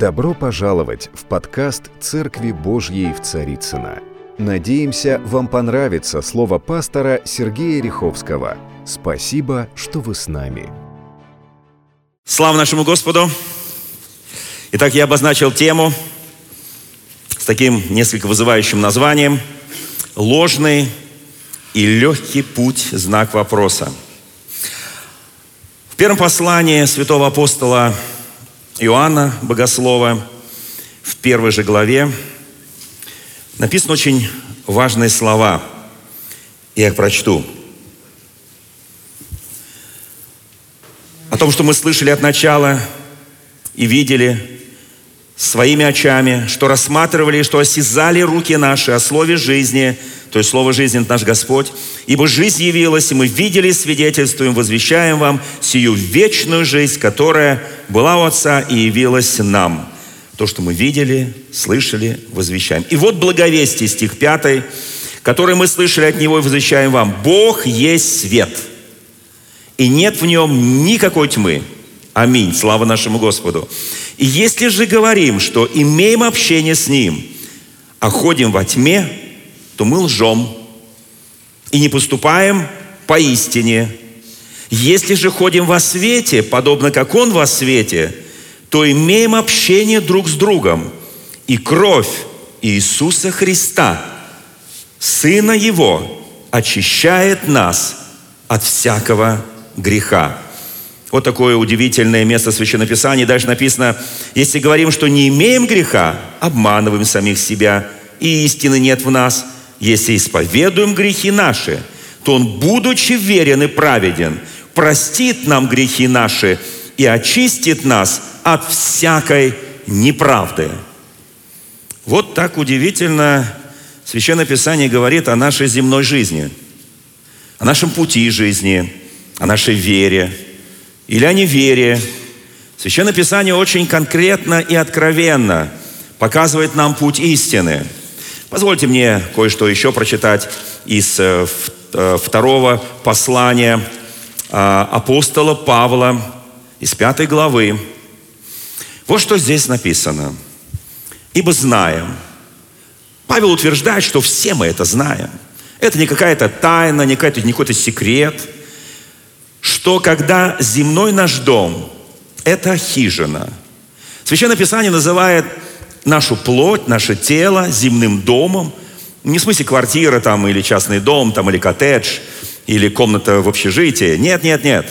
Добро пожаловать в подкаст «Церкви Божьей в Царицына. Надеемся, вам понравится слово пастора Сергея Риховского. Спасибо, что вы с нами. Слава нашему Господу! Итак, я обозначил тему с таким несколько вызывающим названием «Ложный и легкий путь. Знак вопроса». В первом послании святого апостола Иоанна Богослова в первой же главе написаны очень важные слова. Я их прочту. О том, что мы слышали от начала и видели своими очами, что рассматривали, что осязали руки наши о слове жизни, то есть слово жизни – это наш Господь. Ибо жизнь явилась, и мы видели, свидетельствуем, возвещаем вам сию вечную жизнь, которая была у Отца и явилась нам. То, что мы видели, слышали, возвещаем. И вот благовестие, стих 5, который мы слышали от Него и возвещаем вам. Бог есть свет, и нет в нем никакой тьмы. Аминь. Слава нашему Господу. Если же говорим, что имеем общение с Ним, а ходим во тьме, то мы лжем и не поступаем поистине. Если же ходим во свете, подобно как Он во свете, то имеем общение друг с другом. И кровь Иисуса Христа, Сына Его, очищает нас от всякого греха. Вот такое удивительное место Священного Писания. Дальше написано, если говорим, что не имеем греха, обманываем самих себя, и истины нет в нас. Если исповедуем грехи наши, то Он, будучи верен и праведен, простит нам грехи наши и очистит нас от всякой неправды. Вот так удивительно Священное Писание говорит о нашей земной жизни, о нашем пути жизни, о нашей вере или о неверии. Священное Писание очень конкретно и откровенно показывает нам путь истины. Позвольте мне кое-что еще прочитать из э, э, второго послания а, апостола Павла из пятой главы. Вот что здесь написано. «Ибо знаем». Павел утверждает, что все мы это знаем. Это не какая-то тайна, не какой-то, не какой-то секрет, что когда земной наш дом – это хижина. Священное Писание называет нашу плоть, наше тело земным домом. Не в смысле квартира там, или частный дом, там, или коттедж, или комната в общежитии. Нет, нет, нет.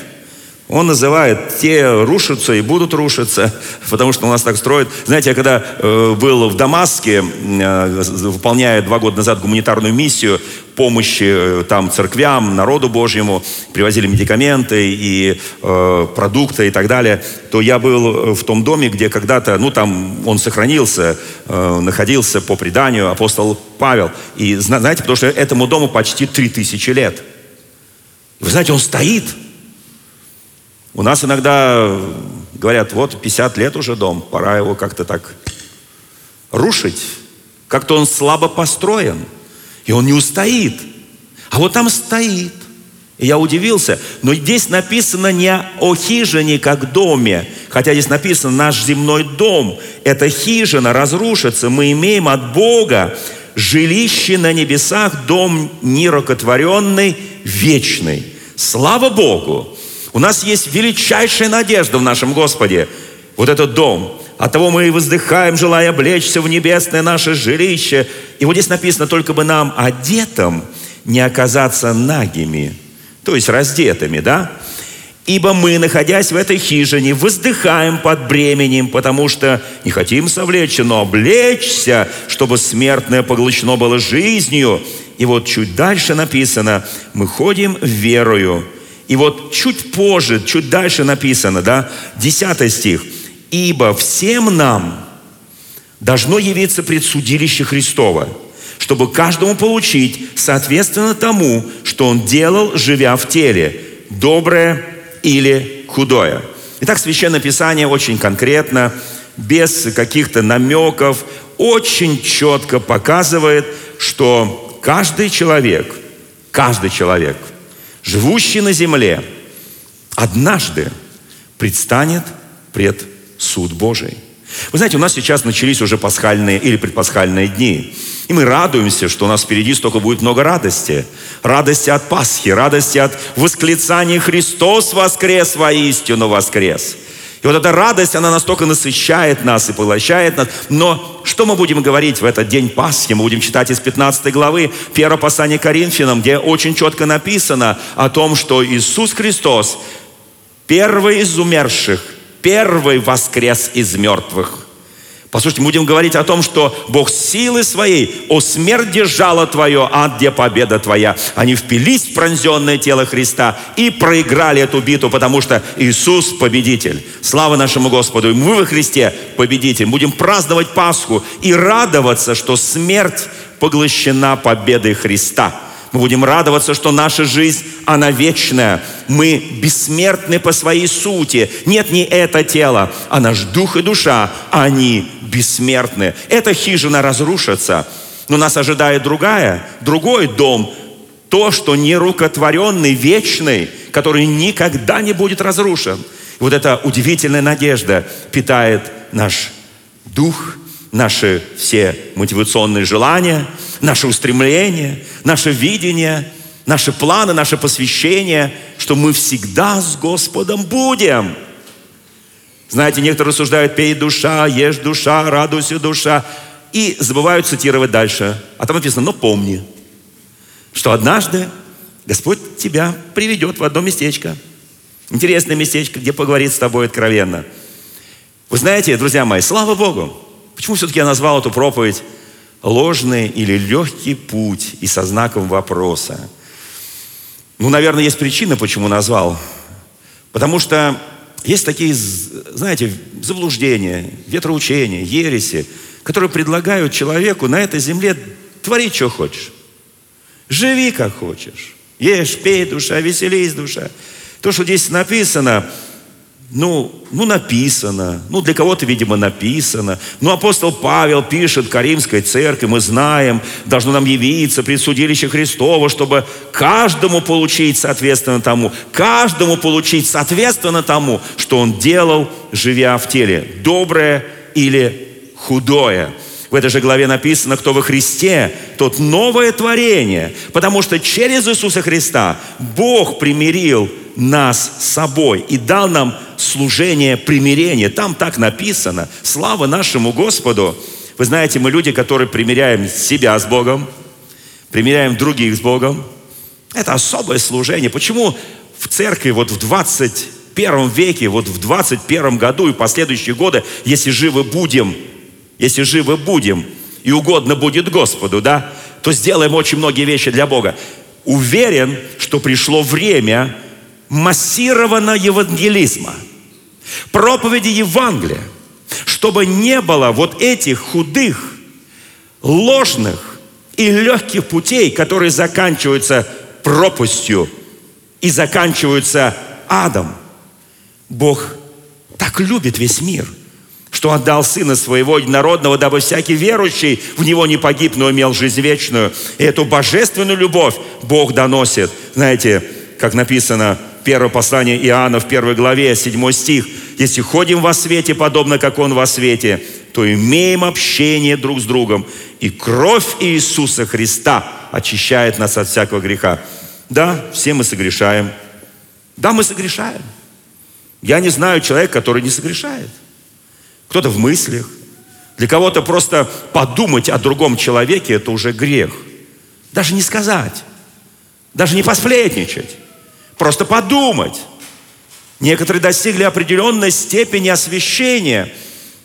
Он называет, те рушатся и будут рушиться, потому что у нас так строят. Знаете, я когда э, был в Дамаске, э, выполняя два года назад гуманитарную миссию помощи э, там церквям, народу Божьему, привозили медикаменты и э, продукты и так далее, то я был в том доме, где когда-то, ну там он сохранился, э, находился по преданию апостол Павел. И знаете, потому что этому дому почти три тысячи лет. Вы знаете, он стоит – у нас иногда говорят, вот 50 лет уже дом, пора его как-то так рушить. Как-то он слабо построен, и он не устоит. А вот там стоит. И я удивился. Но здесь написано не о хижине, как доме. Хотя здесь написано, наш земной дом, эта хижина разрушится. Мы имеем от Бога жилище на небесах, дом нерокотворенный, вечный. Слава Богу! У нас есть величайшая надежда в нашем Господе. Вот этот дом. От того мы и воздыхаем, желая облечься в небесное наше жилище. И вот здесь написано, только бы нам одетым не оказаться нагими, то есть раздетыми, да? Ибо мы, находясь в этой хижине, воздыхаем под бременем, потому что не хотим совлечься, но облечься, чтобы смертное поглощено было жизнью. И вот чуть дальше написано, мы ходим верою, и вот чуть позже, чуть дальше написано, да, 10 стих. «Ибо всем нам должно явиться предсудилище Христова, чтобы каждому получить соответственно тому, что он делал, живя в теле, доброе или худое». Итак, Священное Писание очень конкретно, без каких-то намеков, очень четко показывает, что каждый человек, каждый человек – живущий на земле, однажды предстанет пред суд Божий. Вы знаете, у нас сейчас начались уже пасхальные или предпасхальные дни. И мы радуемся, что у нас впереди столько будет много радости. Радости от Пасхи, радости от восклицания «Христос воскрес, воистину воскрес». И вот эта радость, она настолько насыщает нас и поглощает нас. Но что мы будем говорить в этот день Пасхи? Мы будем читать из 15 главы 1 послания Коринфянам, где очень четко написано о том, что Иисус Христос, первый из умерших, первый воскрес из мертвых – Послушайте, мы будем говорить о том, что Бог силы своей, о смерть держала твое, ад, где победа твоя. Они впились в пронзенное тело Христа и проиграли эту битву, потому что Иисус победитель. Слава нашему Господу. И мы во Христе победитель. Будем праздновать Пасху и радоваться, что смерть поглощена победой Христа. Мы будем радоваться, что наша жизнь, она вечная. Мы бессмертны по своей сути. Нет, не это тело, а наш дух и душа, они бессмертны. Эта хижина разрушится, но нас ожидает другая, другой дом, то, что нерукотворенный, вечный, который никогда не будет разрушен. И вот эта удивительная надежда питает наш дух, наши все мотивационные желания, наши устремления, наше видение, наши планы, наше посвящение, что мы всегда с Господом будем – знаете, некоторые рассуждают, пей душа, ешь душа, радуйся душа. И забывают цитировать дальше. А там написано, но помни, что однажды Господь тебя приведет в одно местечко. Интересное местечко, где поговорит с тобой откровенно. Вы знаете, друзья мои, слава Богу. Почему все-таки я назвал эту проповедь ложный или легкий путь и со знаком вопроса? Ну, наверное, есть причина, почему назвал. Потому что есть такие, знаете, заблуждения, ветроучения, ереси, которые предлагают человеку на этой земле творить, что хочешь. Живи, как хочешь. Ешь, пей, душа, веселись, душа. То, что здесь написано, ну, ну написано, ну для кого-то, видимо, написано. Ну апостол Павел пишет Каримской церкви, мы знаем, должно нам явиться пред судилище Христово, чтобы каждому получить соответственно тому, каждому получить соответственно тому, что он делал, живя в теле, доброе или худое. В этой же главе написано, кто во Христе, тот новое творение. Потому что через Иисуса Христа Бог примирил нас с собой и дал нам служение примирения. Там так написано. Слава нашему Господу. Вы знаете, мы люди, которые примиряем себя с Богом, примиряем других с Богом. Это особое служение. Почему в церкви вот в 21 веке, вот в 21 году и последующие годы, если живы будем, если живы будем, и угодно будет Господу, да, то сделаем очень многие вещи для Бога. Уверен, что пришло время массированного евангелизма – проповеди Евангелия, чтобы не было вот этих худых, ложных и легких путей, которые заканчиваются пропастью и заканчиваются адом. Бог так любит весь мир, что отдал Сына Своего Единородного, дабы всякий верующий в Него не погиб, но имел жизнь вечную. И эту божественную любовь Бог доносит. Знаете, как написано Первое послание Иоанна в первой главе, 7 стих. «Если ходим во свете, подобно как Он во свете, то имеем общение друг с другом, и кровь Иисуса Христа очищает нас от всякого греха». Да, все мы согрешаем. Да, мы согрешаем. Я не знаю человека, который не согрешает. Кто-то в мыслях. Для кого-то просто подумать о другом человеке – это уже грех. Даже не сказать. Даже не посплетничать. Просто подумать. Некоторые достигли определенной степени освящения.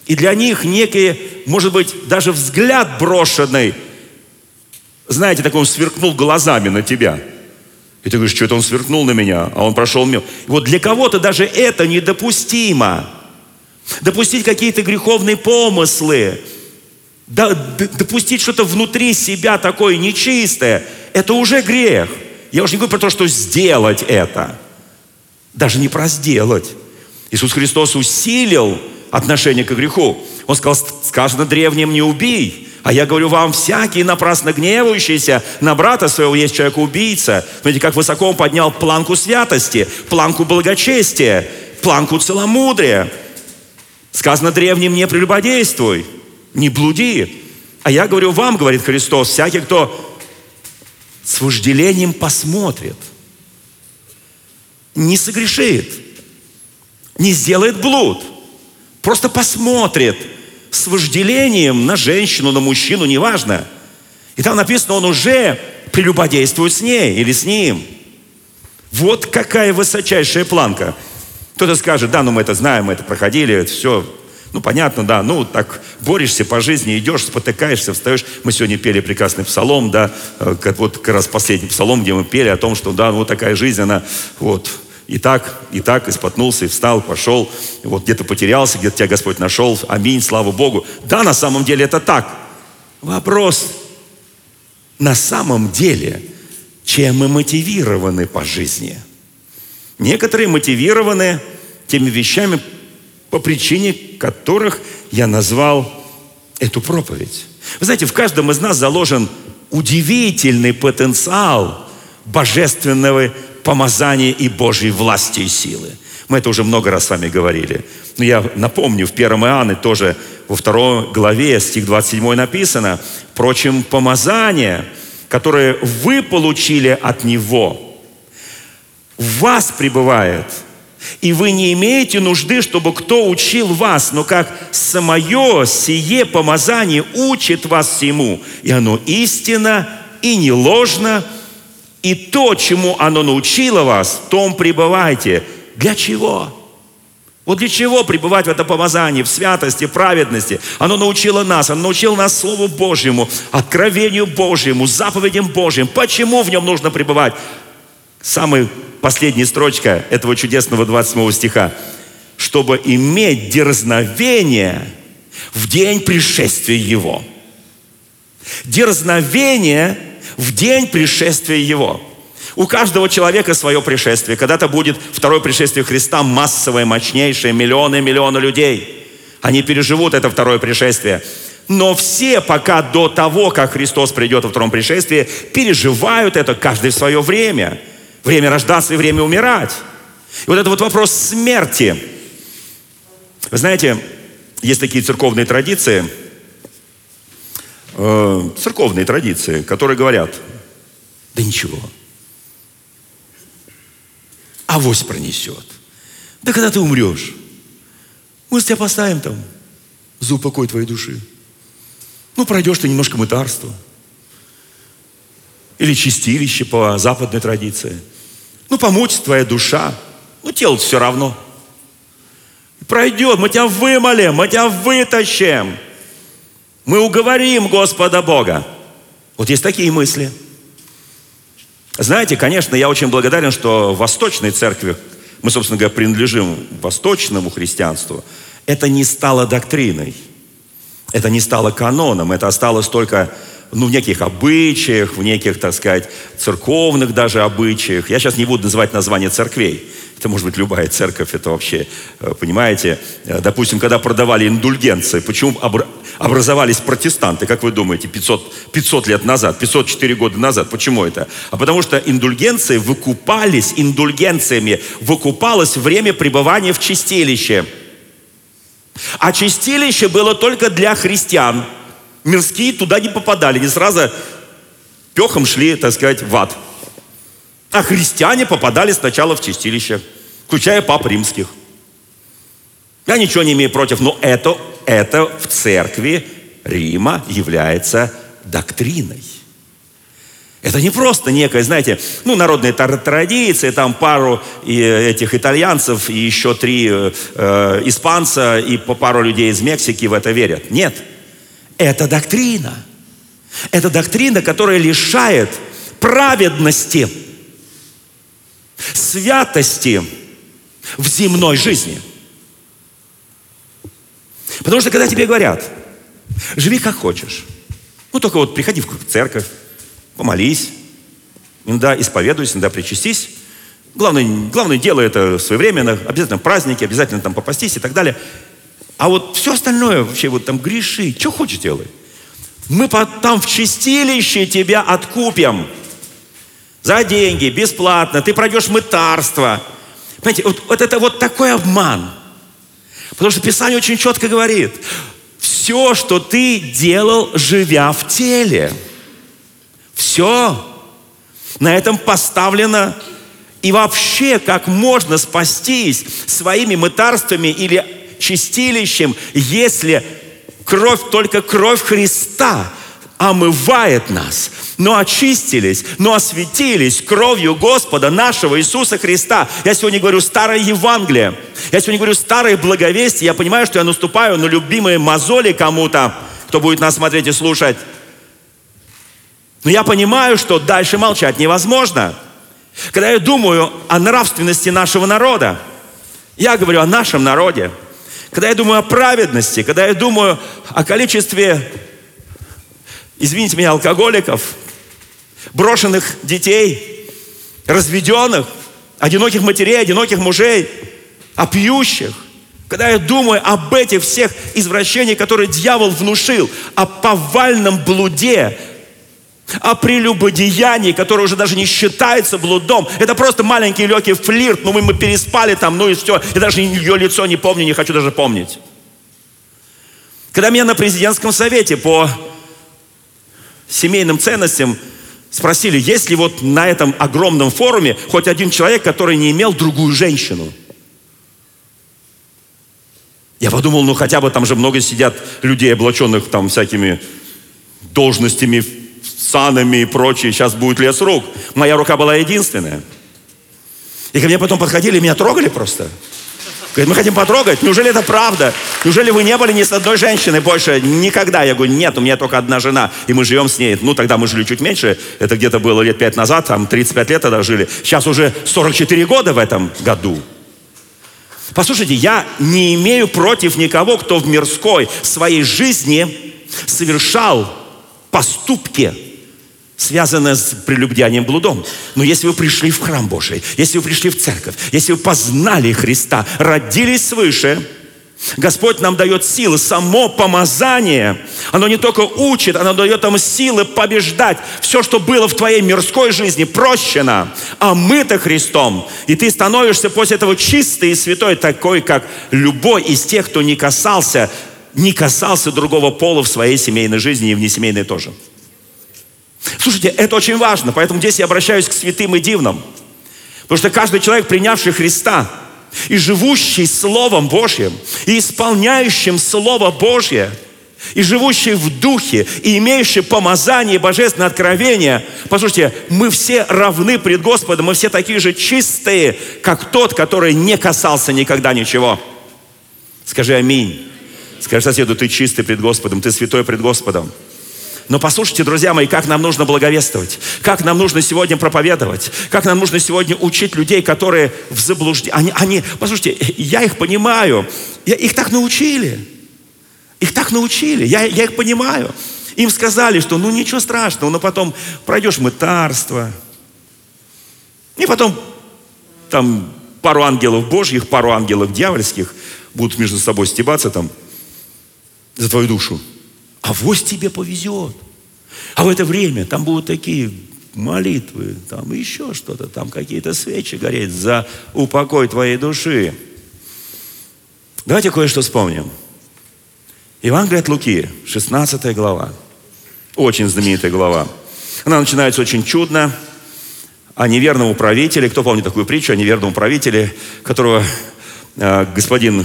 И для них некий, может быть, даже взгляд брошенный, знаете, такой он сверкнул глазами на тебя. И ты говоришь, что это он сверкнул на меня, а он прошел мимо. Вот для кого-то даже это недопустимо. Допустить какие-то греховные помыслы, допустить что-то внутри себя такое нечистое, это уже грех. Я уже не говорю про то, что сделать это. Даже не про сделать. Иисус Христос усилил отношение к греху. Он сказал, сказано древним, не убей. А я говорю вам, всякий напрасно гневающийся на брата своего есть человек-убийца. Смотрите, как высоко он поднял планку святости, планку благочестия, планку целомудрия. Сказано древним, не прелюбодействуй, не блуди. А я говорю вам, говорит Христос, всякий, кто с вожделением посмотрит, не согрешит, не сделает блуд, просто посмотрит с вожделением на женщину, на мужчину, неважно. И там написано, он уже прелюбодействует с ней или с ним. Вот какая высочайшая планка. Кто-то скажет, да, ну мы это знаем, мы это проходили, это все, ну понятно, да, ну так борешься по жизни, идешь, спотыкаешься, встаешь. Мы сегодня пели прекрасный псалом, да, э, вот как раз последний псалом, где мы пели о том, что да, ну, вот такая жизнь, она вот и так, и так, и споткнулся, и встал, пошел, вот где-то потерялся, где-то тебя Господь нашел, аминь, слава Богу. Да, на самом деле это так. Вопрос, на самом деле, чем мы мотивированы по жизни? Некоторые мотивированы теми вещами, по причине которых я назвал эту проповедь. Вы знаете, в каждом из нас заложен удивительный потенциал божественного помазания и Божьей власти и силы. Мы это уже много раз с вами говорили. Но я напомню, в 1 Иоанне тоже во второй главе, стих 27 написано, «Впрочем, помазание, которое вы получили от Него, в вас пребывает, и вы не имеете нужды, чтобы кто учил вас, но как самое сие помазание учит вас всему, и оно истинно и не ложно, и то, чему оно научило вас, в том пребывайте. Для чего? Вот для чего пребывать в этом помазании, в святости, праведности? Оно научило нас, оно научило нас Слову Божьему, откровению Божьему, заповедям Божьим. Почему в нем нужно пребывать? Самая последняя строчка этого чудесного 27 стиха. Чтобы иметь дерзновение в день пришествия Его. Дерзновение в день пришествия Его. У каждого человека свое пришествие. Когда-то будет второе пришествие Христа, массовое, мощнейшее, миллионы и миллионы людей. Они переживут это второе пришествие. Но все пока до того, как Христос придет во втором пришествии, переживают это каждый в свое время – Время рождаться и время умирать. И вот это вот вопрос смерти. Вы знаете, есть такие церковные традиции, э, церковные традиции, которые говорят, да ничего, авось пронесет. Да когда ты умрешь, мы тебя поставим там за упокой твоей души. Ну, пройдешь ты немножко мытарство. Или чистилище по западной традиции – ну, помучится твоя душа. Ну, тело все равно. Пройдет, мы тебя вымолим, мы тебя вытащим. Мы уговорим Господа Бога. Вот есть такие мысли. Знаете, конечно, я очень благодарен, что в Восточной Церкви, мы, собственно говоря, принадлежим восточному христианству, это не стало доктриной, это не стало каноном, это осталось только ну, в неких обычаях, в неких, так сказать, церковных даже обычаях. Я сейчас не буду называть название церквей. Это может быть любая церковь, это вообще, э, понимаете, э, допустим, когда продавали индульгенции, почему образовались протестанты, как вы думаете, 500, 500 лет назад, 504 года назад, почему это? А потому что индульгенции выкупались, индульгенциями выкупалось время пребывания в чистилище. А чистилище было только для христиан – мирские туда не попадали, не сразу пехом шли, так сказать, в ад. А христиане попадали сначала в чистилище, включая пап римских. Я ничего не имею против, но это, это в церкви Рима является доктриной. Это не просто некая, знаете, ну, народная традиция, там пару этих итальянцев и еще три э, э, испанца и по пару людей из Мексики в это верят. Нет. Это доктрина. Это доктрина, которая лишает праведности, святости в земной жизни. Потому что когда тебе говорят, живи как хочешь, ну только вот приходи в церковь, помолись, иногда исповедуйся, иногда причастись, главное, главное дело это своевременно, обязательно праздники, обязательно там попастись и так далее – а вот все остальное, вообще вот там греши, что хочешь делай. Мы там в чистилище тебя откупим. За деньги, бесплатно. Ты пройдешь мытарство. Понимаете, вот, вот это вот такой обман. Потому что Писание очень четко говорит, все, что ты делал, живя в теле, все на этом поставлено и вообще, как можно спастись своими мытарствами или чистилищем, если кровь, только кровь Христа омывает нас, но очистились, но осветились кровью Господа нашего Иисуса Христа. Я сегодня говорю старое Евангелие. Я сегодня говорю старое благовестие. Я понимаю, что я наступаю на любимые мозоли кому-то, кто будет нас смотреть и слушать. Но я понимаю, что дальше молчать невозможно. Когда я думаю о нравственности нашего народа, я говорю о нашем народе. Когда я думаю о праведности, когда я думаю о количестве, извините меня, алкоголиков, брошенных детей, разведенных, одиноких матерей, одиноких мужей, о пьющих, когда я думаю об этих всех извращениях, которые дьявол внушил, о повальном блуде, о прелюбодеянии, которое уже даже не считается блудом. Это просто маленький легкий флирт, ну мы, мы переспали там, ну и все. Я даже ее лицо не помню, не хочу даже помнить. Когда меня на президентском совете по семейным ценностям спросили, есть ли вот на этом огромном форуме хоть один человек, который не имел другую женщину. Я подумал, ну хотя бы там же много сидят людей, облаченных там всякими должностями, санами и прочее. Сейчас будет лес рук. Моя рука была единственная. И ко мне потом подходили, меня трогали просто. Говорит, мы хотим потрогать. Неужели это правда? Неужели вы не были ни с одной женщиной больше? Никогда. Я говорю, нет, у меня только одна жена, и мы живем с ней. Ну, тогда мы жили чуть меньше. Это где-то было лет пять назад, там 35 лет тогда жили. Сейчас уже 44 года в этом году. Послушайте, я не имею против никого, кто в мирской своей жизни совершал поступки, связано с прелюбдянием блудом. Но если вы пришли в храм Божий, если вы пришли в церковь, если вы познали Христа, родились свыше, Господь нам дает силы, само помазание, оно не только учит, оно дает нам силы побеждать. Все, что было в твоей мирской жизни, прощено, омыто Христом. И ты становишься после этого чистый и святой, такой, как любой из тех, кто не касался, не касался другого пола в своей семейной жизни и в несемейной тоже. Слушайте, это очень важно, поэтому здесь я обращаюсь к святым и дивным. Потому что каждый человек, принявший Христа и живущий Словом Божьим, и исполняющим Слово Божье, и живущий в духе, и имеющий помазание, божественное откровение, послушайте, мы все равны пред Господом, мы все такие же чистые, как тот, который не касался никогда ничего. Скажи аминь. Скажи соседу, ты чистый пред Господом, ты святой пред Господом. Но послушайте, друзья мои, как нам нужно благовествовать, как нам нужно сегодня проповедовать, как нам нужно сегодня учить людей, которые в заблуждении. Они, они, послушайте, я их понимаю, я, их так научили, их так научили, я, я их понимаю. Им сказали, что ну ничего страшного, но потом пройдешь мытарство, и потом там пару ангелов божьих, пару ангелов дьявольских будут между собой стебаться там за твою душу а вось тебе повезет. А в это время там будут такие молитвы, там еще что-то, там какие-то свечи гореть за упокой твоей души. Давайте кое-что вспомним. Евангелие от Луки, 16 глава. Очень знаменитая глава. Она начинается очень чудно. О неверном управителе. Кто помнит такую притчу о неверном управителе, которого э, господин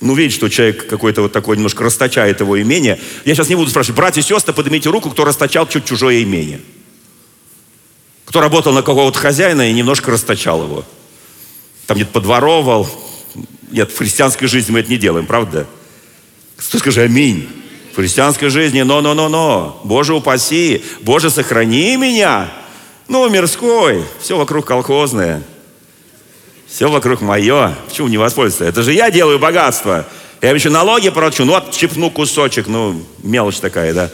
ну, видит, что человек какой-то вот такой немножко расточает его имение. Я сейчас не буду спрашивать, братья и сестры, поднимите руку, кто расточал чуть чужое имение. Кто работал на какого-то хозяина и немножко расточал его. Там где-то подворовал. Нет, в христианской жизни мы это не делаем, правда? Кто скажи аминь. В христианской жизни, но-но-но-но. Боже упаси, Боже сохрани меня. Ну, мирской, все вокруг колхозное. Все вокруг мое. Почему не воспользоваться? Это же я делаю богатство. Я еще налоги плачу, ну, отщипну кусочек, ну, мелочь такая, да.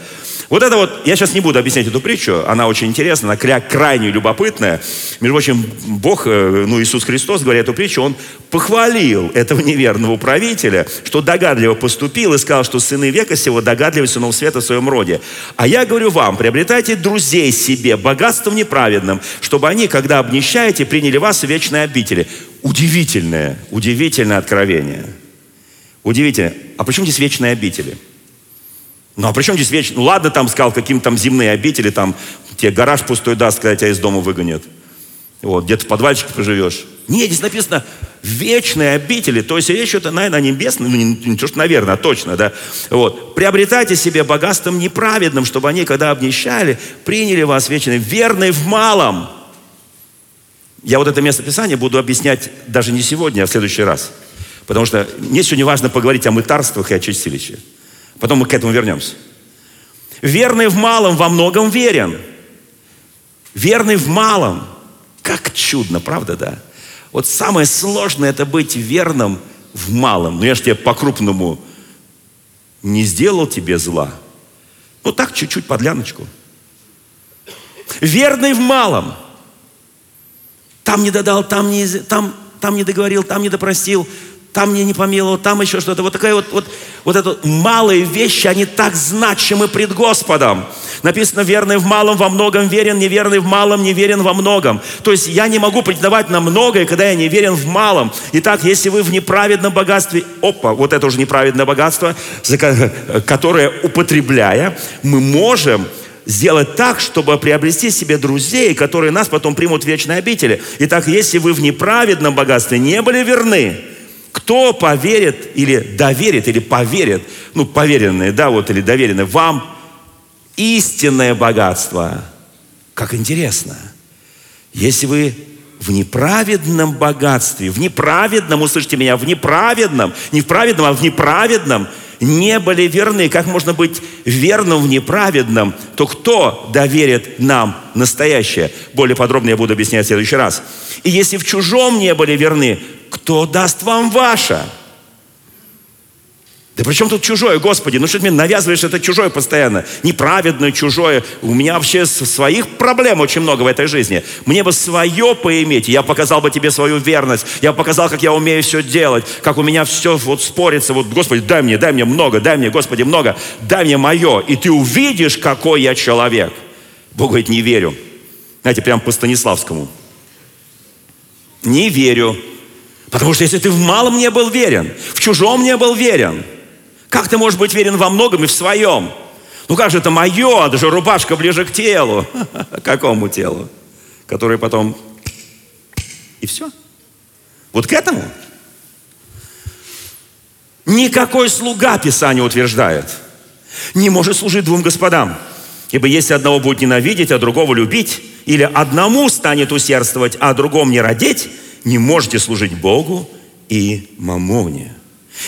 Вот это вот, я сейчас не буду объяснять эту притчу, она очень интересна, она край, крайне любопытная. Между прочим, Бог, э, ну Иисус Христос, говоря эту притчу, Он похвалил этого неверного правителя, что догадливо поступил и сказал, что сыны века сего догадливый сынов света в своем роде. А я говорю вам, приобретайте друзей себе богатством неправедным, чтобы они, когда обнищаете, приняли вас в вечные обители. Удивительное, удивительное откровение. Удивительно. А почему здесь вечные обители? Ну, а при чем здесь вечные? Ну, ладно, там сказал, каким там земные обители, там тебе гараж пустой даст, когда тебя из дома выгонят. Вот, где-то в подвальчике поживешь. Нет, здесь написано вечные обители. То есть речь идет, наверное, о небесном, ну, не, не то, что, наверное, а точно, да. Вот. Приобретайте себе богатством неправедным, чтобы они, когда обнищали, приняли вас вечным, верный в малом. Я вот это место Писания буду объяснять даже не сегодня, а в следующий раз. Потому что мне сегодня важно поговорить о мытарствах и о чистилище. Потом мы к этому вернемся. Верный в малом во многом верен. Верный в малом. Как чудно, правда, да? Вот самое сложное это быть верным в малом. Ну я же тебе по-крупному не сделал тебе зла. Ну так, чуть-чуть подляночку. Верный в малом. Там не додал, там не, там, там не договорил, там не допростил, там мне не помиловал, там еще что-то. Вот такая вот, вот, вот это малые вещи, они так значимы пред Господом. Написано, верный в малом во многом верен, неверный в малом неверен во многом. То есть я не могу претендовать на многое, когда я не верен в малом. Итак, если вы в неправедном богатстве, опа, вот это уже неправедное богатство, которое употребляя, мы можем сделать так, чтобы приобрести себе друзей, которые нас потом примут в вечной обители. Итак, если вы в неправедном богатстве не были верны, кто поверит или доверит, или поверит, ну, поверенные, да, вот, или доверенные вам истинное богатство. Как интересно. Если вы в неправедном богатстве, в неправедном, услышите меня, в неправедном, не в праведном, а в неправедном, не были верны. Как можно быть верным в неправедном? То кто доверит нам настоящее? Более подробно я буду объяснять в следующий раз. И если в чужом не были верны, кто даст вам ваше? Да при чем тут чужое, Господи? Ну что ты мне навязываешь это чужое постоянно? Неправедное, чужое. У меня вообще своих проблем очень много в этой жизни. Мне бы свое поиметь. Я показал бы тебе свою верность. Я показал, как я умею все делать. Как у меня все вот спорится. Вот, Господи, дай мне, дай мне много, дай мне, Господи, много. Дай мне мое. И ты увидишь, какой я человек. Бог говорит, не верю. Знаете, прям по Станиславскому. Не верю. Потому что если ты в малом не был верен, в чужом не был верен, как ты можешь быть верен во многом и в своем? Ну как же это мое, даже рубашка ближе к телу. Какому телу? Который потом... И все. Вот к этому. Никакой слуга, Писание утверждает, не может служить двум господам. Ибо если одного будет ненавидеть, а другого любить, или одному станет усердствовать, а другому не родить, не можете служить Богу и мамоне.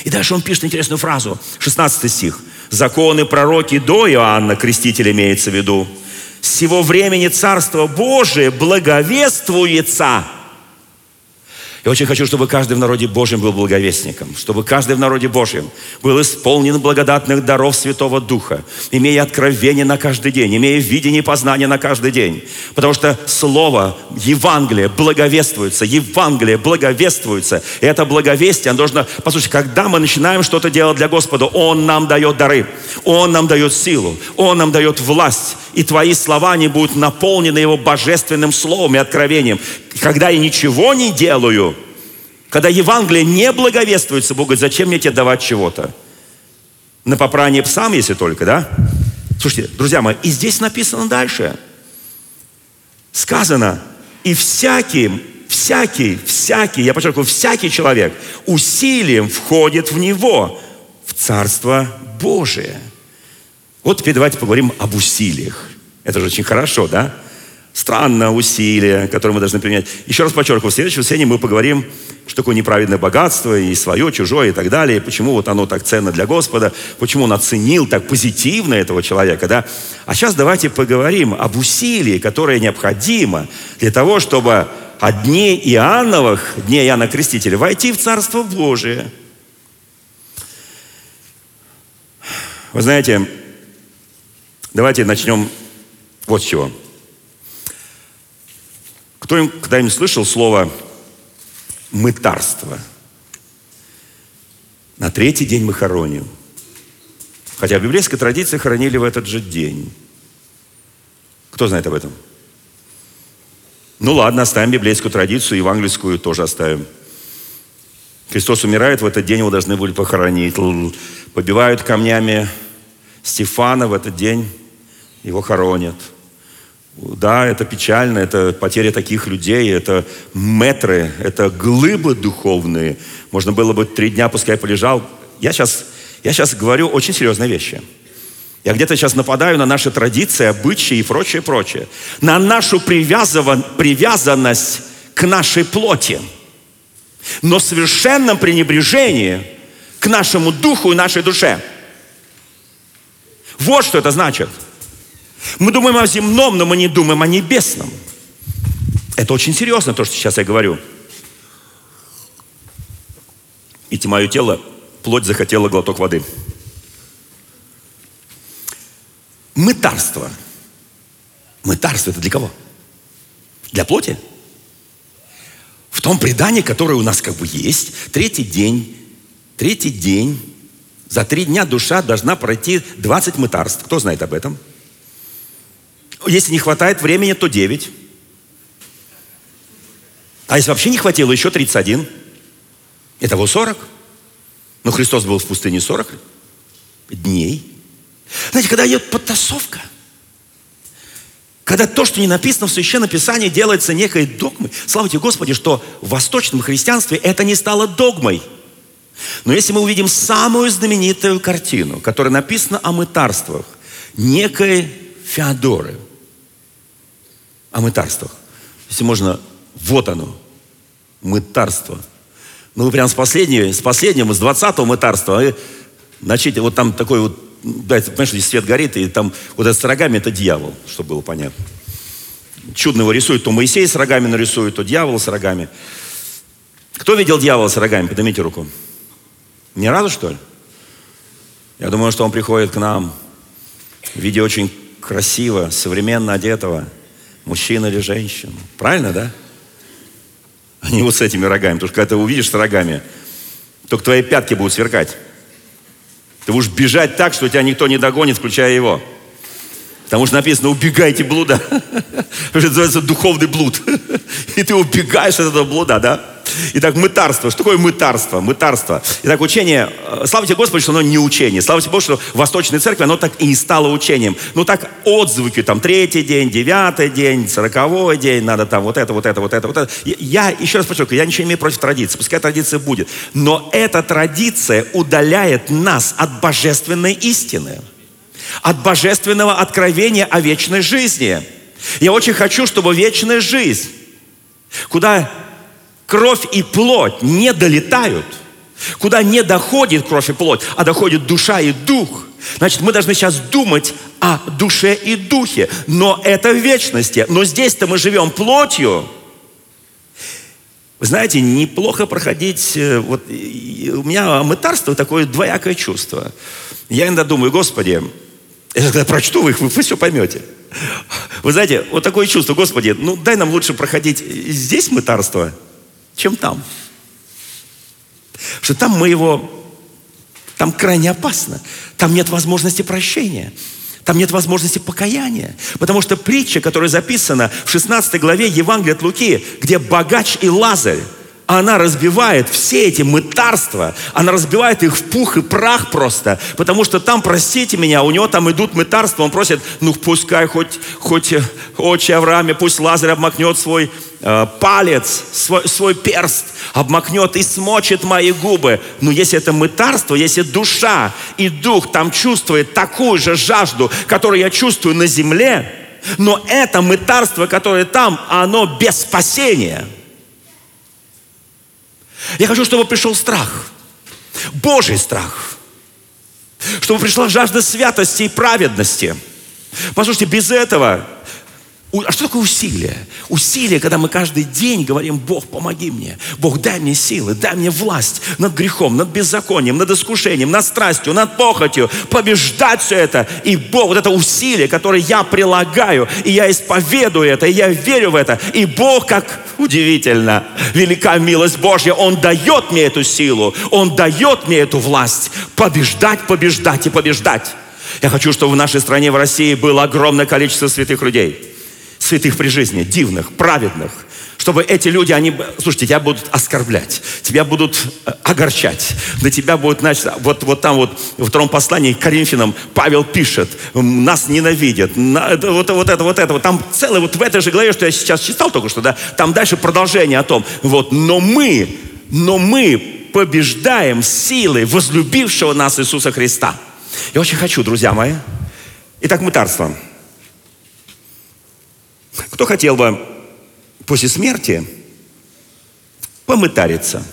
И дальше он пишет интересную фразу, 16 стих. Законы пророки до Иоанна, креститель имеется в виду. С сего времени Царство Божие благовествуется – я очень хочу, чтобы каждый в народе Божьем был благовестником, чтобы каждый в народе Божьем был исполнен благодатных даров Святого Духа, имея откровение на каждый день, имея видение и познание на каждый день. Потому что Слово, Евангелие благовествуется, Евангелие благовествуется. И это благовестие, оно должно... Послушайте, когда мы начинаем что-то делать для Господа, Он нам дает дары, Он нам дает силу, Он нам дает власть. И твои слова, они будут наполнены Его божественным словом и откровением. Когда я ничего не делаю, когда Евангелие не благовествуется, Бог говорит, зачем мне тебе давать чего-то? На попрание псам, если только, да? Слушайте, друзья мои, и здесь написано дальше. Сказано, и всяким, всякий, всякий, я подчеркиваю, всякий человек усилием входит в него, в Царство Божие. Вот теперь давайте поговорим об усилиях. Это же очень хорошо, да? Странное усилие, которое мы должны применять. Еще раз подчеркиваю, в следующем воскресенье мы поговорим, что такое неправедное богатство, и свое, чужое, и так далее, и почему вот оно так ценно для Господа, почему он оценил так позитивно этого человека, да. А сейчас давайте поговорим об усилии, которое необходимо для того, чтобы от дней Иоанновых, дней Иоанна Крестителя, войти в Царство Божие. Вы знаете, давайте начнем вот с чего – кто когда-нибудь слышал слово «мытарство»? На третий день мы хороним. Хотя в библейской традиции хоронили в этот же день. Кто знает об этом? Ну ладно, оставим библейскую традицию, евангельскую тоже оставим. Христос умирает, в этот день его должны были похоронить. Побивают камнями Стефана в этот день, его хоронят. Да, это печально, это потеря таких людей, это метры, это глыбы духовные. Можно было бы три дня, пускай полежал. Я сейчас, я сейчас говорю очень серьезные вещи. Я где-то сейчас нападаю на наши традиции, обычаи и прочее, прочее. На нашу привязанность к нашей плоти. Но совершенном пренебрежении к нашему духу и нашей душе. Вот что это значит – мы думаем о земном, но мы не думаем о небесном. Это очень серьезно, то, что сейчас я говорю. И мое тело, плоть захотела глоток воды. Мытарство. Мытарство это для кого? Для плоти? В том предании, которое у нас как бы есть, третий день, третий день, за три дня душа должна пройти 20 мытарств. Кто знает об этом? Если не хватает времени, то 9. А если вообще не хватило, еще 31. Итого 40. Но Христос был в пустыне 40 дней. Знаете, когда идет подтасовка, когда то, что не написано в Священном Писании, делается некой догмой. Слава тебе, Господи, что в восточном христианстве это не стало догмой. Но если мы увидим самую знаменитую картину, которая написана о мытарствах, некой Феодоры – о мытарствах. Если можно, вот оно, мытарство. Ну, прям с последнего, с последнего, с двадцатого мытарства, а начните, вот там такой вот, да, понимаешь, здесь свет горит, и там вот это с рогами, это дьявол, чтобы было понятно. Чудно его рисует, то Моисей с рогами нарисует, то дьявол с рогами. Кто видел дьявола с рогами? Поднимите руку. Ни разу, что ли? Я думаю, что он приходит к нам в виде очень красиво, современно одетого, мужчина или женщина. Правильно, да? А не вот с этими рогами. Потому что когда ты увидишь с рогами, только твои пятки будут сверкать. Ты будешь бежать так, что тебя никто не догонит, включая его. Потому что написано, убегайте блуда. Это называется духовный блуд. И ты убегаешь от этого блуда, да? Итак, мытарство. Что такое мытарство? Мытарство. Итак, учение, э, слава тебе, что оно не учение. Слава тебе, Богу, что в Восточной Церкви оно так и не стало учением. Ну так отзвуки, там, третий день, девятый день, сороковой день, надо там вот это, вот это, вот это, вот это. Я, еще раз подчеркиваю, я ничего не имею против традиции, пускай традиция будет. Но эта традиция удаляет нас от божественной истины, от божественного откровения о вечной жизни. Я очень хочу, чтобы вечная жизнь, куда кровь и плоть не долетают, куда не доходит кровь и плоть, а доходит душа и дух, значит, мы должны сейчас думать о душе и духе. Но это в вечности. Но здесь-то мы живем плотью. Вы знаете, неплохо проходить... Э, вот, у меня мытарство такое двоякое чувство. Я иногда думаю, Господи, я когда прочту вы их, вы, вы все поймете. Вы знаете, вот такое чувство, Господи, ну дай нам лучше проходить здесь мытарство, чем там. Что там мы его, там крайне опасно. Там нет возможности прощения. Там нет возможности покаяния. Потому что притча, которая записана в 16 главе Евангелия от Луки, где богач и Лазарь, она разбивает все эти мытарства, она разбивает их в пух и прах просто, потому что там, простите меня, у него там идут мытарства, он просит, ну пускай хоть, хоть э, отче Аврааме, пусть Лазарь обмакнет свой э, палец, свой, свой перст, обмакнет и смочит мои губы. Но если это мытарство, если душа и дух там чувствует такую же жажду, которую я чувствую на земле, но это мытарство, которое там, оно без спасения – я хочу, чтобы пришел страх. Божий страх. Чтобы пришла жажда святости и праведности. Послушайте, без этого а что такое усилие? Усилие, когда мы каждый день говорим, Бог, помоги мне. Бог, дай мне силы, дай мне власть над грехом, над беззаконием, над искушением, над страстью, над похотью. Побеждать все это. И Бог, вот это усилие, которое я прилагаю, и я исповедую это, и я верю в это. И Бог, как удивительно, велика милость Божья, Он дает мне эту силу, Он дает мне эту власть побеждать, побеждать и побеждать. Я хочу, чтобы в нашей стране, в России было огромное количество святых людей святых при жизни, дивных, праведных, чтобы эти люди, они, слушайте, тебя будут оскорблять, тебя будут э, огорчать, на тебя будет, значит, вот, вот там вот во втором послании к Коринфянам Павел пишет, нас ненавидят, на, вот, вот это, вот это, вот там целое, вот в этой же главе, что я сейчас читал только что, да, там дальше продолжение о том, вот, но мы, но мы побеждаем силой возлюбившего нас Иисуса Христа. Я очень хочу, друзья мои. Итак, мытарство. Кто хотел бы после смерти помытариться.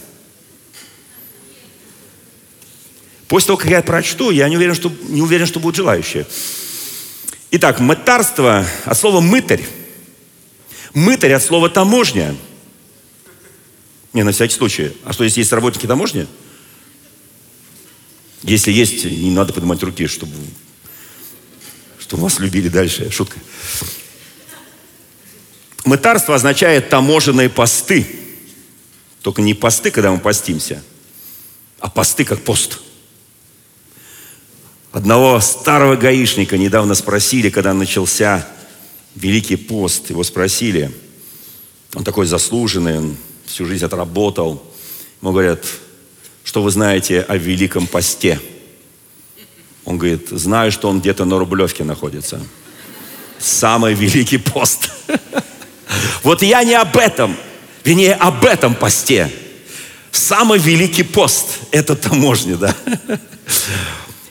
После того, как я прочту, я не уверен, что, не уверен, что будут желающие. Итак, мытарство от слова «мытарь». Мытарь от слова «таможня». Не, на всякий случай. А что, если есть работники таможни? Если есть, не надо поднимать руки, чтобы, чтобы вас любили дальше. Шутка. Мытарство означает таможенные посты. Только не посты, когда мы постимся, а посты как пост. Одного старого гаишника недавно спросили, когда начался Великий пост, его спросили, он такой заслуженный, он всю жизнь отработал. Ему говорят, что вы знаете о Великом посте? Он говорит, знаю, что он где-то на Рублевке находится. Самый великий пост. Вот я не об этом, вернее, об этом посте. Самый великий пост – это таможня, да.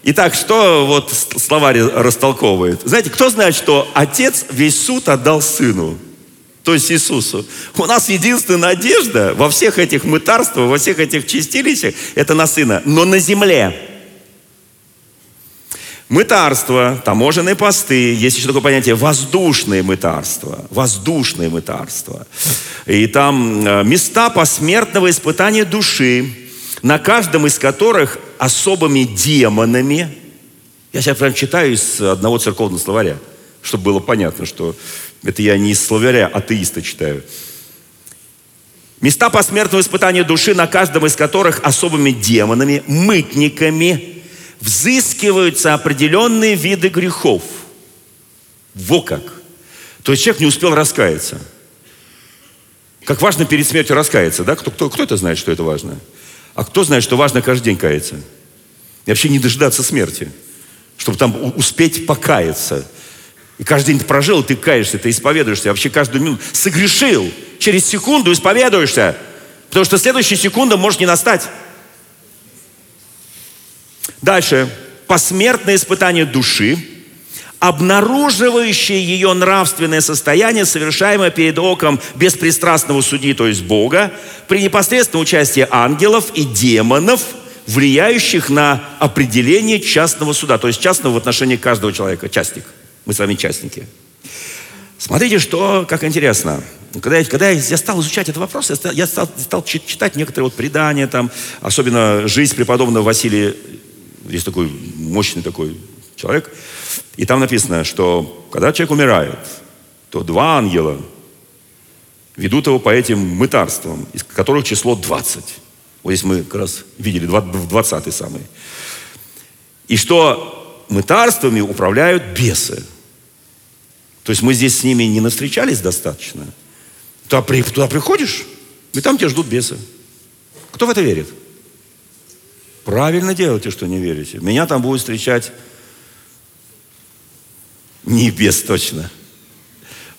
Итак, что вот словарь растолковывает? Знаете, кто знает, что Отец весь суд отдал Сыну, то есть Иисусу? У нас единственная надежда во всех этих мытарствах, во всех этих чистилищах – это на Сына. Но на земле Мытарство, таможенные посты, есть еще такое понятие воздушное мытарство. Воздушное мытарство. И там э, места посмертного испытания души, на каждом из которых особыми демонами, я сейчас прям читаю из одного церковного словаря, чтобы было понятно, что это я не из словаря атеиста читаю. Места посмертного испытания души, на каждом из которых особыми демонами, мытниками, взыскиваются определенные виды грехов. Во как. То есть человек не успел раскаяться. Как важно перед смертью раскаяться, да? Кто, кто, кто это знает, что это важно? А кто знает, что важно каждый день каяться? И вообще не дожидаться смерти, чтобы там успеть покаяться. И каждый день ты прожил, ты каешься, ты исповедуешься. Вообще каждую минуту согрешил. Через секунду исповедуешься. Потому что следующая секунда может не настать. Дальше. Посмертное испытание души, обнаруживающее ее нравственное состояние, совершаемое перед оком беспристрастного судьи, то есть Бога, при непосредственном участии ангелов и демонов, влияющих на определение частного суда, то есть частного в отношении каждого человека, частник. Мы с вами частники. Смотрите, что, как интересно. Когда я, когда я стал изучать этот вопрос, я стал, я стал, читать некоторые вот предания, там, особенно жизнь преподобного Василия есть такой мощный такой человек. И там написано, что когда человек умирает, то два ангела ведут его по этим мытарствам, из которых число 20. Вот здесь мы как раз видели, 20 самый. И что мытарствами управляют бесы. То есть мы здесь с ними не навстречались достаточно. Туда, туда приходишь, и там тебя ждут бесы. Кто в это верит? Правильно делаете, что не верите. Меня там будет встречать небес точно.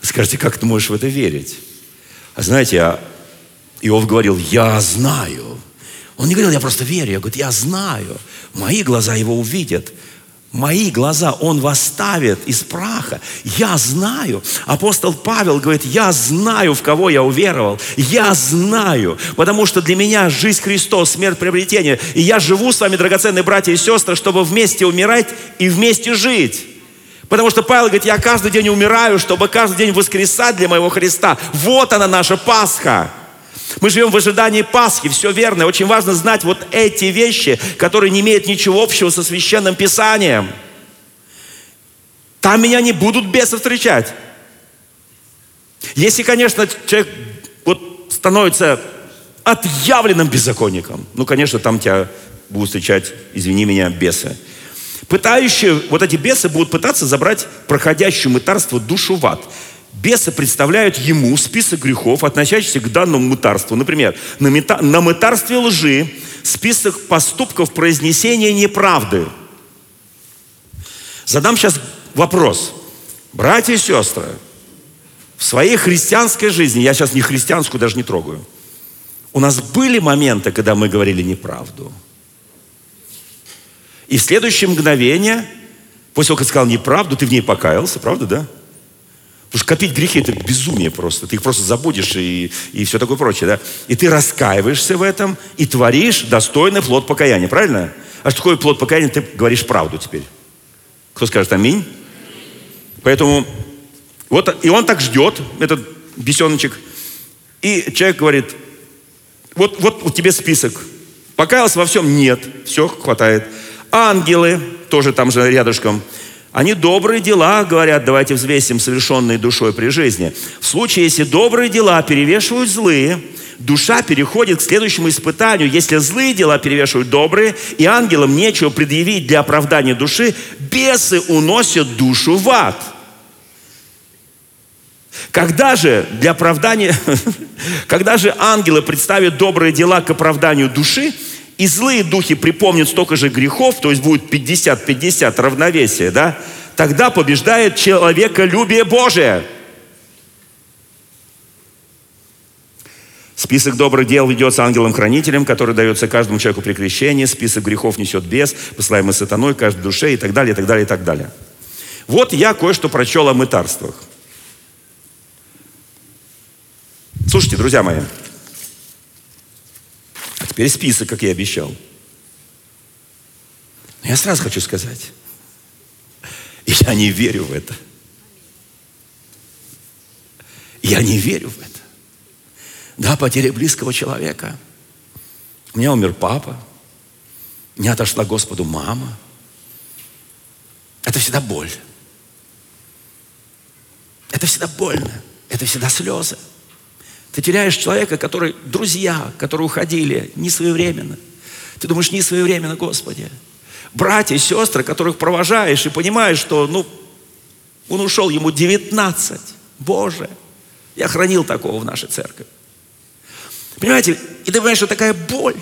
Вы скажете, как ты можешь в это верить? А знаете, а Иов говорил, я знаю. Он не говорил, я просто верю. Я говорю, я знаю. Мои глаза его увидят мои глаза Он восставит из праха. Я знаю. Апостол Павел говорит, я знаю, в кого я уверовал. Я знаю. Потому что для меня жизнь Христос, смерть приобретение. И я живу с вами, драгоценные братья и сестры, чтобы вместе умирать и вместе жить. Потому что Павел говорит, я каждый день умираю, чтобы каждый день воскресать для моего Христа. Вот она наша Пасха. Мы живем в ожидании Пасхи, все верно. Очень важно знать вот эти вещи, которые не имеют ничего общего со священным Писанием. Там меня не будут бесы встречать. Если, конечно, человек вот становится отъявленным беззаконником, ну, конечно, там тебя будут встречать, извини меня, бесы. Пытающие, вот эти бесы будут пытаться забрать проходящую мытарство душу в ад. Бесы представляют ему список грехов, относящихся к данному мытарству. Например, на, мета, мытарстве лжи список поступков произнесения неправды. Задам сейчас вопрос. Братья и сестры, в своей христианской жизни, я сейчас не христианскую даже не трогаю, у нас были моменты, когда мы говорили неправду. И в следующее мгновение, после того, как сказал неправду, ты в ней покаялся, правда, да? Потому что копить грехи – это безумие просто. Ты их просто забудешь и, и все такое прочее, да? И ты раскаиваешься в этом и творишь достойный плод покаяния, правильно? А что такое плод покаяния? Ты говоришь правду теперь. Кто скажет аминь? Поэтому вот и он так ждет, этот бесеночек. И человек говорит, вот, вот у тебя список. Покаялся во всем? Нет. Все, хватает. Ангелы, тоже там же рядышком. Они добрые дела, говорят, давайте взвесим совершенные душой при жизни. В случае, если добрые дела перевешивают злые, душа переходит к следующему испытанию. Если злые дела перевешивают добрые, и ангелам нечего предъявить для оправдания души, бесы уносят душу в ад. Когда же для оправдания, когда же ангелы представят добрые дела к оправданию души, и злые духи припомнят столько же грехов, то есть будет 50-50 равновесие, да, тогда побеждает человеколюбие Божие. Список добрых дел ведется ангелом-хранителем, который дается каждому человеку при крещении. Список грехов несет бес, посылаемый сатаной каждой душе и так далее, и так далее, и так далее. Вот я кое-что прочел о мытарствах. Слушайте, друзья мои, теперь список, как я обещал. Но я сразу хочу сказать, я не верю в это. Я не верю в это. Да, потеря близкого человека. У меня умер папа. У меня отошла Господу мама. Это всегда боль. Это всегда больно. Это всегда слезы. Ты теряешь человека, который, друзья, которые уходили не своевременно. Ты думаешь, не своевременно, Господи. Братья и сестры, которых провожаешь и понимаешь, что, ну, он ушел, ему 19. Боже, я хранил такого в нашей церкви. Понимаете, и ты понимаешь, что такая боль.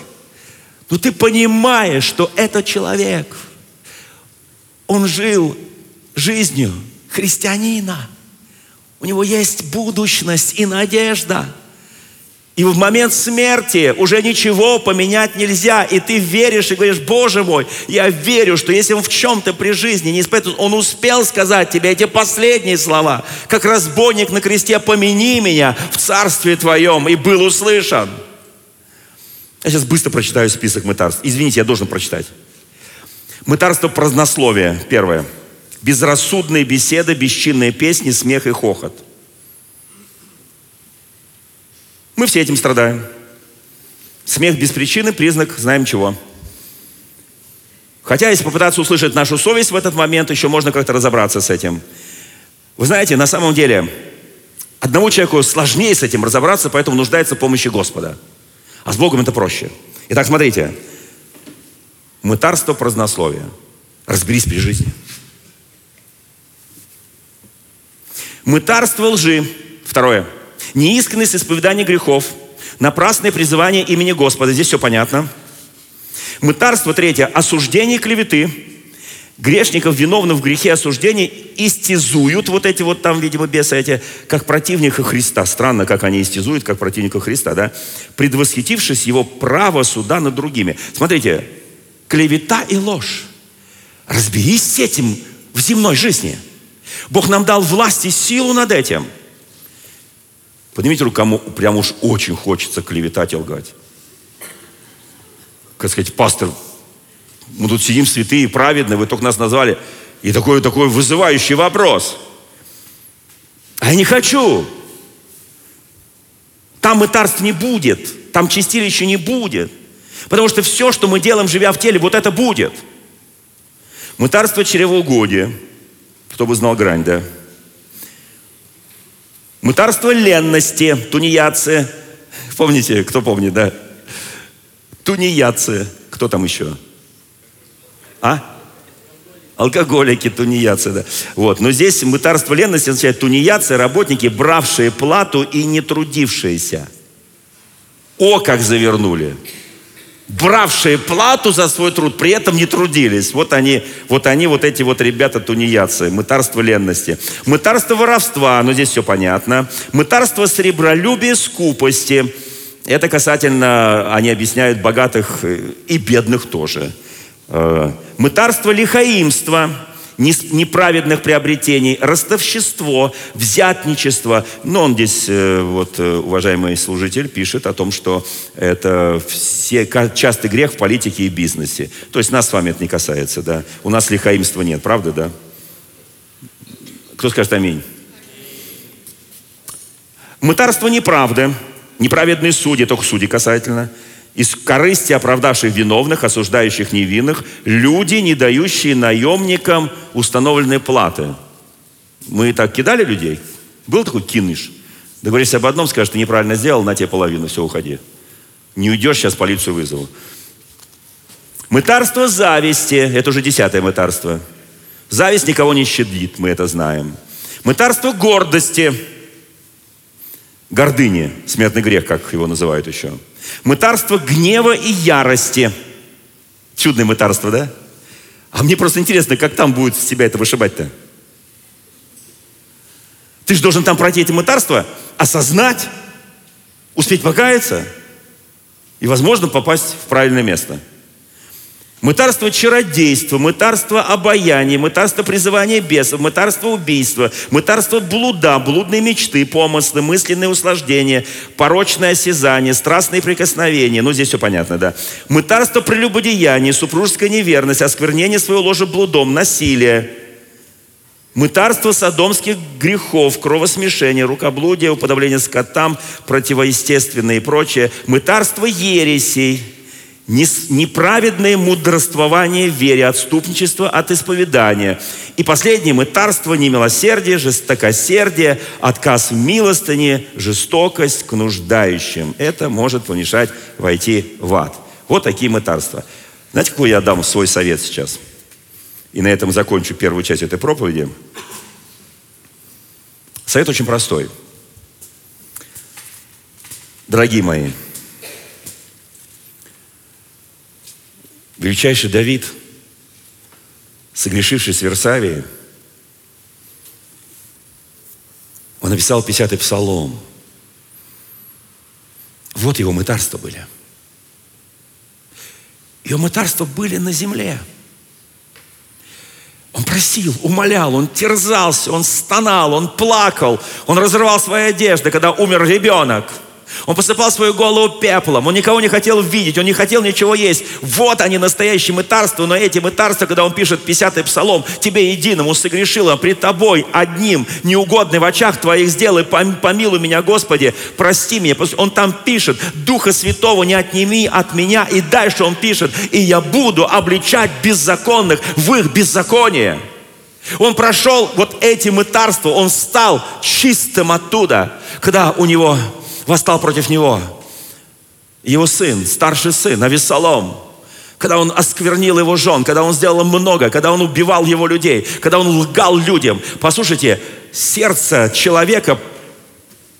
Но ты понимаешь, что этот человек, он жил жизнью христианина. У него есть будущность и надежда. И в момент смерти уже ничего поменять нельзя. И ты веришь и говоришь, Боже мой, я верю, что если он в чем-то при жизни не испытывает, он успел сказать тебе эти последние слова, как разбойник на кресте, помяни меня в царстве твоем, и был услышан. Я сейчас быстро прочитаю список мытарств. Извините, я должен прочитать. Мытарство празднословия, первое. Безрассудные беседы, бесчинные песни, смех и хохот – Мы все этим страдаем. Смех без причины – признак знаем чего. Хотя, если попытаться услышать нашу совесть в этот момент, еще можно как-то разобраться с этим. Вы знаете, на самом деле, одному человеку сложнее с этим разобраться, поэтому нуждается в помощи Господа. А с Богом это проще. Итак, смотрите. Мытарство празднословия. Разберись при жизни. Мытарство лжи. Второе – неискренность исповедания грехов, напрасное призывание имени Господа. Здесь все понятно. Мытарство третье. Осуждение клеветы. Грешников, виновных в грехе осуждения, истязуют вот эти вот там, видимо, бесы эти, как противника Христа. Странно, как они истязуют, как противника Христа, да? Предвосхитившись его право суда над другими. Смотрите, клевета и ложь. Разберись с этим в земной жизни. Бог нам дал власть и силу над этим – Поднимите руку, кому прям уж очень хочется клеветать и лгать. Как сказать, пастор, мы тут сидим святые, праведные, вы только нас назвали. И такой, такой вызывающий вопрос. А я не хочу. Там мытарств не будет. Там чистилища не будет. Потому что все, что мы делаем, живя в теле, вот это будет. Мытарство чревоугодия. Кто бы знал грань, да? Мытарство ленности, тунеядцы. Помните, кто помнит, да? Тунеядцы. Кто там еще? А? Алкоголики, тунеядцы, да. Вот. Но здесь мытарство ленности означает тунеядцы, работники, бравшие плату и не трудившиеся. О, как завернули бравшие плату за свой труд, при этом не трудились. Вот они, вот они, вот эти вот ребята тунеядцы, мытарство ленности. Мытарство воровства, ну здесь все понятно. Мытарство сребролюбия, скупости. Это касательно, они объясняют богатых и бедных тоже. Э, мытарство лихаимства – неправедных приобретений, ростовщество, взятничество. Но он здесь, э, вот, э, уважаемый служитель, пишет о том, что это все, частый грех в политике и бизнесе. То есть нас с вами это не касается, да. У нас лихаимства нет, правда, да? Кто скажет аминь? Мытарство неправды, неправедные судьи, только судьи касательно – из корысти оправдавших виновных, осуждающих невинных, люди, не дающие наемникам установленные платы. Мы так кидали людей? Был такой киныш? Договоришься об одном, скажешь, ты неправильно сделал, на тебе половину, все, уходи. Не уйдешь, сейчас полицию вызову. Мытарство зависти, это уже десятое мытарство. Зависть никого не щадит, мы это знаем. Мытарство гордости, гордыни, смертный грех, как его называют еще. Мытарство гнева и ярости. Чудное мытарство, да? А мне просто интересно, как там будет с тебя это вышибать-то? Ты же должен там пройти эти мытарства, осознать, успеть покаяться и, возможно, попасть в правильное место – Мытарство чародейства, мытарство обаяния, мытарство призывания бесов, мытарство убийства, мытарство блуда, блудные мечты, помыслы, мысленные услаждения, порочное осязание, страстные прикосновения. Ну, здесь все понятно, да. Мытарство прелюбодеяния, супружеская неверность, осквернение своего ложа блудом, насилие. Мытарство садомских грехов, кровосмешение, рукоблудие, уподобление скотам, противоестественное и прочее. Мытарство ересей – неправедное мудрствование в вере, отступничество от исповедания. И последнее – мытарство, немилосердие, жестокосердие, отказ в милостыне, жестокость к нуждающим. Это может помешать войти в ад. Вот такие мытарства. Знаете, какой я дам свой совет сейчас? И на этом закончу первую часть этой проповеди. Совет очень простой. Дорогие мои, Величайший Давид, согрешивший с Версавии, он написал 50-й псалом. Вот его мытарства были. Его мытарства были на земле. Он просил, умолял, он терзался, он стонал, он плакал, он разрывал свои одежды, когда умер ребенок – он посыпал свою голову пеплом. Он никого не хотел видеть. Он не хотел ничего есть. Вот они, настоящие мытарства. Но эти мытарства, когда он пишет 50-й псалом, «Тебе единому согрешила, пред тобой одним, неугодный в очах твоих сделай, помилуй меня, Господи, прости меня». Он там пишет, «Духа Святого не отними от меня». И дальше он пишет, «И я буду обличать беззаконных в их беззаконие». Он прошел вот эти мытарства, он стал чистым оттуда, когда у него восстал против него. Его сын, старший сын, Авесолом, когда он осквернил его жен, когда он сделал много, когда он убивал его людей, когда он лгал людям. Послушайте, сердце человека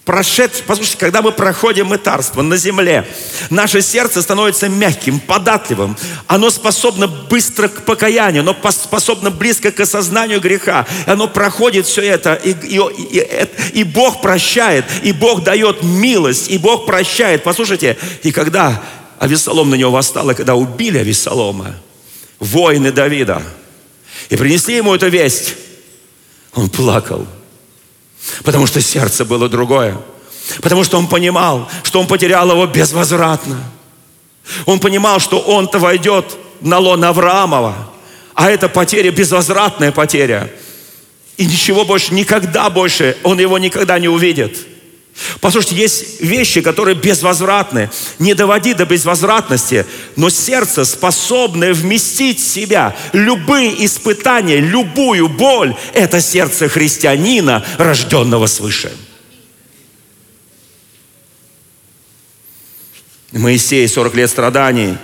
прошед, послушайте, когда мы проходим мытарство на земле, наше сердце становится мягким, податливым. Оно способно быстро к покаянию, оно способно близко к осознанию греха. Оно проходит все это, и, и, и, и Бог прощает, и Бог дает милость, и Бог прощает. Послушайте, и когда Авесолом на него восстал, и когда убили Авесолома, воины Давида, и принесли ему эту весть, он плакал – Потому что сердце было другое. Потому что он понимал, что он потерял его безвозвратно. Он понимал, что он-то войдет на лон Авраамова. А это потеря, безвозвратная потеря. И ничего больше, никогда больше, он его никогда не увидит. Послушайте, есть вещи, которые безвозвратны. Не доводи до безвозвратности, но сердце, способное вместить в себя любые испытания, любую боль, это сердце христианина, рожденного свыше. Моисей 40 лет страданий,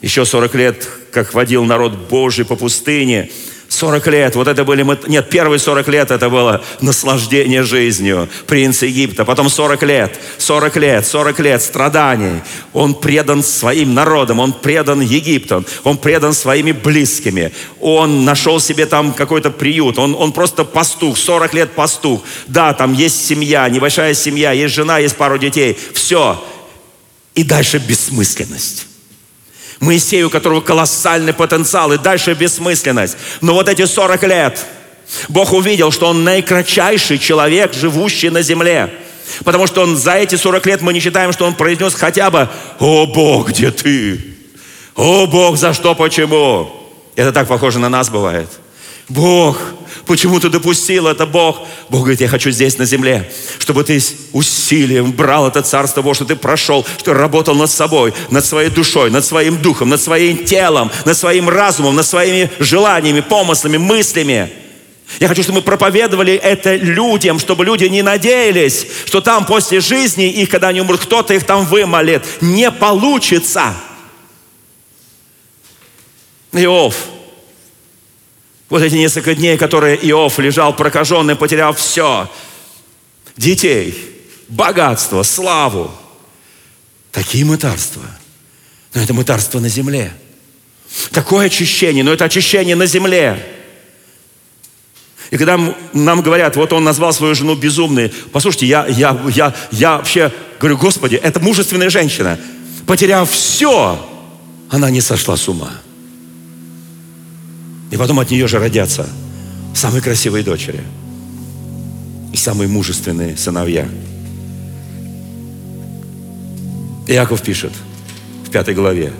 еще 40 лет, как водил народ Божий по пустыне – 40 лет, вот это были мы... Нет, первые 40 лет это было наслаждение жизнью. Принц Египта. Потом 40 лет, 40 лет, 40 лет страданий. Он предан своим народам, он предан Египту, он предан своими близкими. Он нашел себе там какой-то приют. Он, он просто пастух, 40 лет пастух. Да, там есть семья, небольшая семья, есть жена, есть пару детей. Все. И дальше бессмысленность. Моисею, у которого колоссальный потенциал, и дальше бессмысленность. Но вот эти 40 лет Бог увидел, что он наикратчайший человек, живущий на земле. Потому что он за эти 40 лет мы не считаем, что он произнес хотя бы «О Бог, где ты? О Бог, за что, почему?» Это так похоже на нас бывает. Бог, Почему ты допустил это, Бог? Бог говорит, я хочу здесь на земле, чтобы ты усилием брал это царство Божье, что ты прошел, что ты работал над собой, над своей душой, над своим духом, над своим телом, над своим разумом, над своими желаниями, помыслами, мыслями. Я хочу, чтобы мы проповедовали это людям, чтобы люди не надеялись, что там после жизни их, когда они умрут, кто-то их там вымолит. Не получится. Иов, вот эти несколько дней, которые Иов лежал прокаженный, потеряв все. Детей, богатство, славу. Такие мытарства. Но это мытарство на земле. Такое очищение, но это очищение на земле. И когда нам говорят, вот он назвал свою жену безумной, послушайте, я, я, я, я вообще говорю, Господи, это мужественная женщина. Потеряв все, она не сошла с ума. И потом от нее же родятся самые красивые дочери и самые мужественные сыновья. Иаков пишет в пятой главе,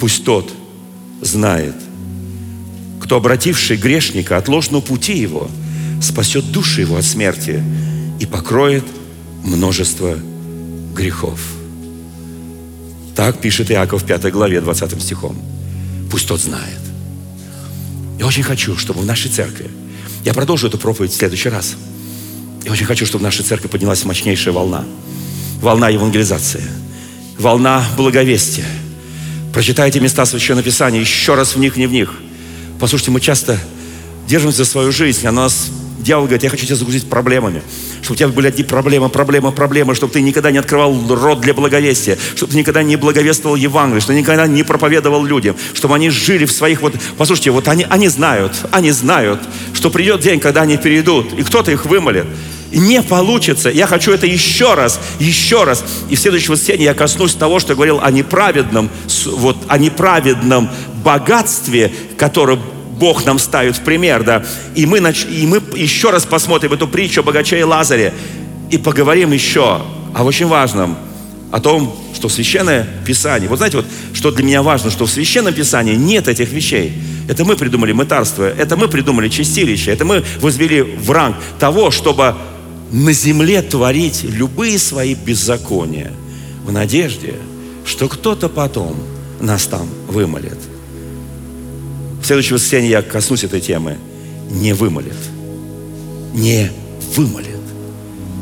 пусть тот знает, кто, обративший грешника от ложного пути его, спасет души его от смерти и покроет множество грехов. Так пишет Иаков в пятой главе 20 стихом. Пусть тот знает. Я очень хочу, чтобы в нашей церкви, я продолжу эту проповедь в следующий раз. Я очень хочу, чтобы в нашей церкви поднялась мощнейшая волна. Волна евангелизации. Волна благовестия. Прочитайте места Священного Писания, еще раз в них, не в них. Послушайте, мы часто держимся за свою жизнь, а нас дьявол говорит, я хочу тебя загрузить проблемами чтобы у тебя были одни проблемы, проблемы, проблемы, чтобы ты никогда не открывал рот для благовестия, чтобы ты никогда не благовествовал Евангелие, чтобы ты никогда не проповедовал людям, чтобы они жили в своих вот... Послушайте, вот они, они знают, они знают, что придет день, когда они перейдут, и кто-то их вымолит. не получится. Я хочу это еще раз, еще раз. И в следующем воскресенье я коснусь того, что я говорил о неправедном, вот, о неправедном богатстве, которое Бог нам ставит в пример, да. И мы, нач... и мы еще раз посмотрим эту притчу о богаче и Лазаре и поговорим еще о очень важном, о том, что Священное Писание, вот знаете, вот, что для меня важно, что в Священном Писании нет этих вещей. Это мы придумали мытарство, это мы придумали чистилище, это мы возвели в ранг того, чтобы на земле творить любые свои беззакония в надежде, что кто-то потом нас там вымолит. Следующее воскресенье я коснусь этой темы. Не вымолит. Не вымолит.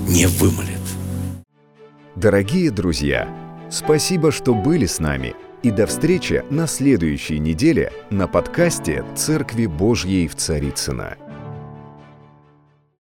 Не вымолит. Дорогие друзья, спасибо, что были с нами. И до встречи на следующей неделе на подкасте «Церкви Божьей в Царицына.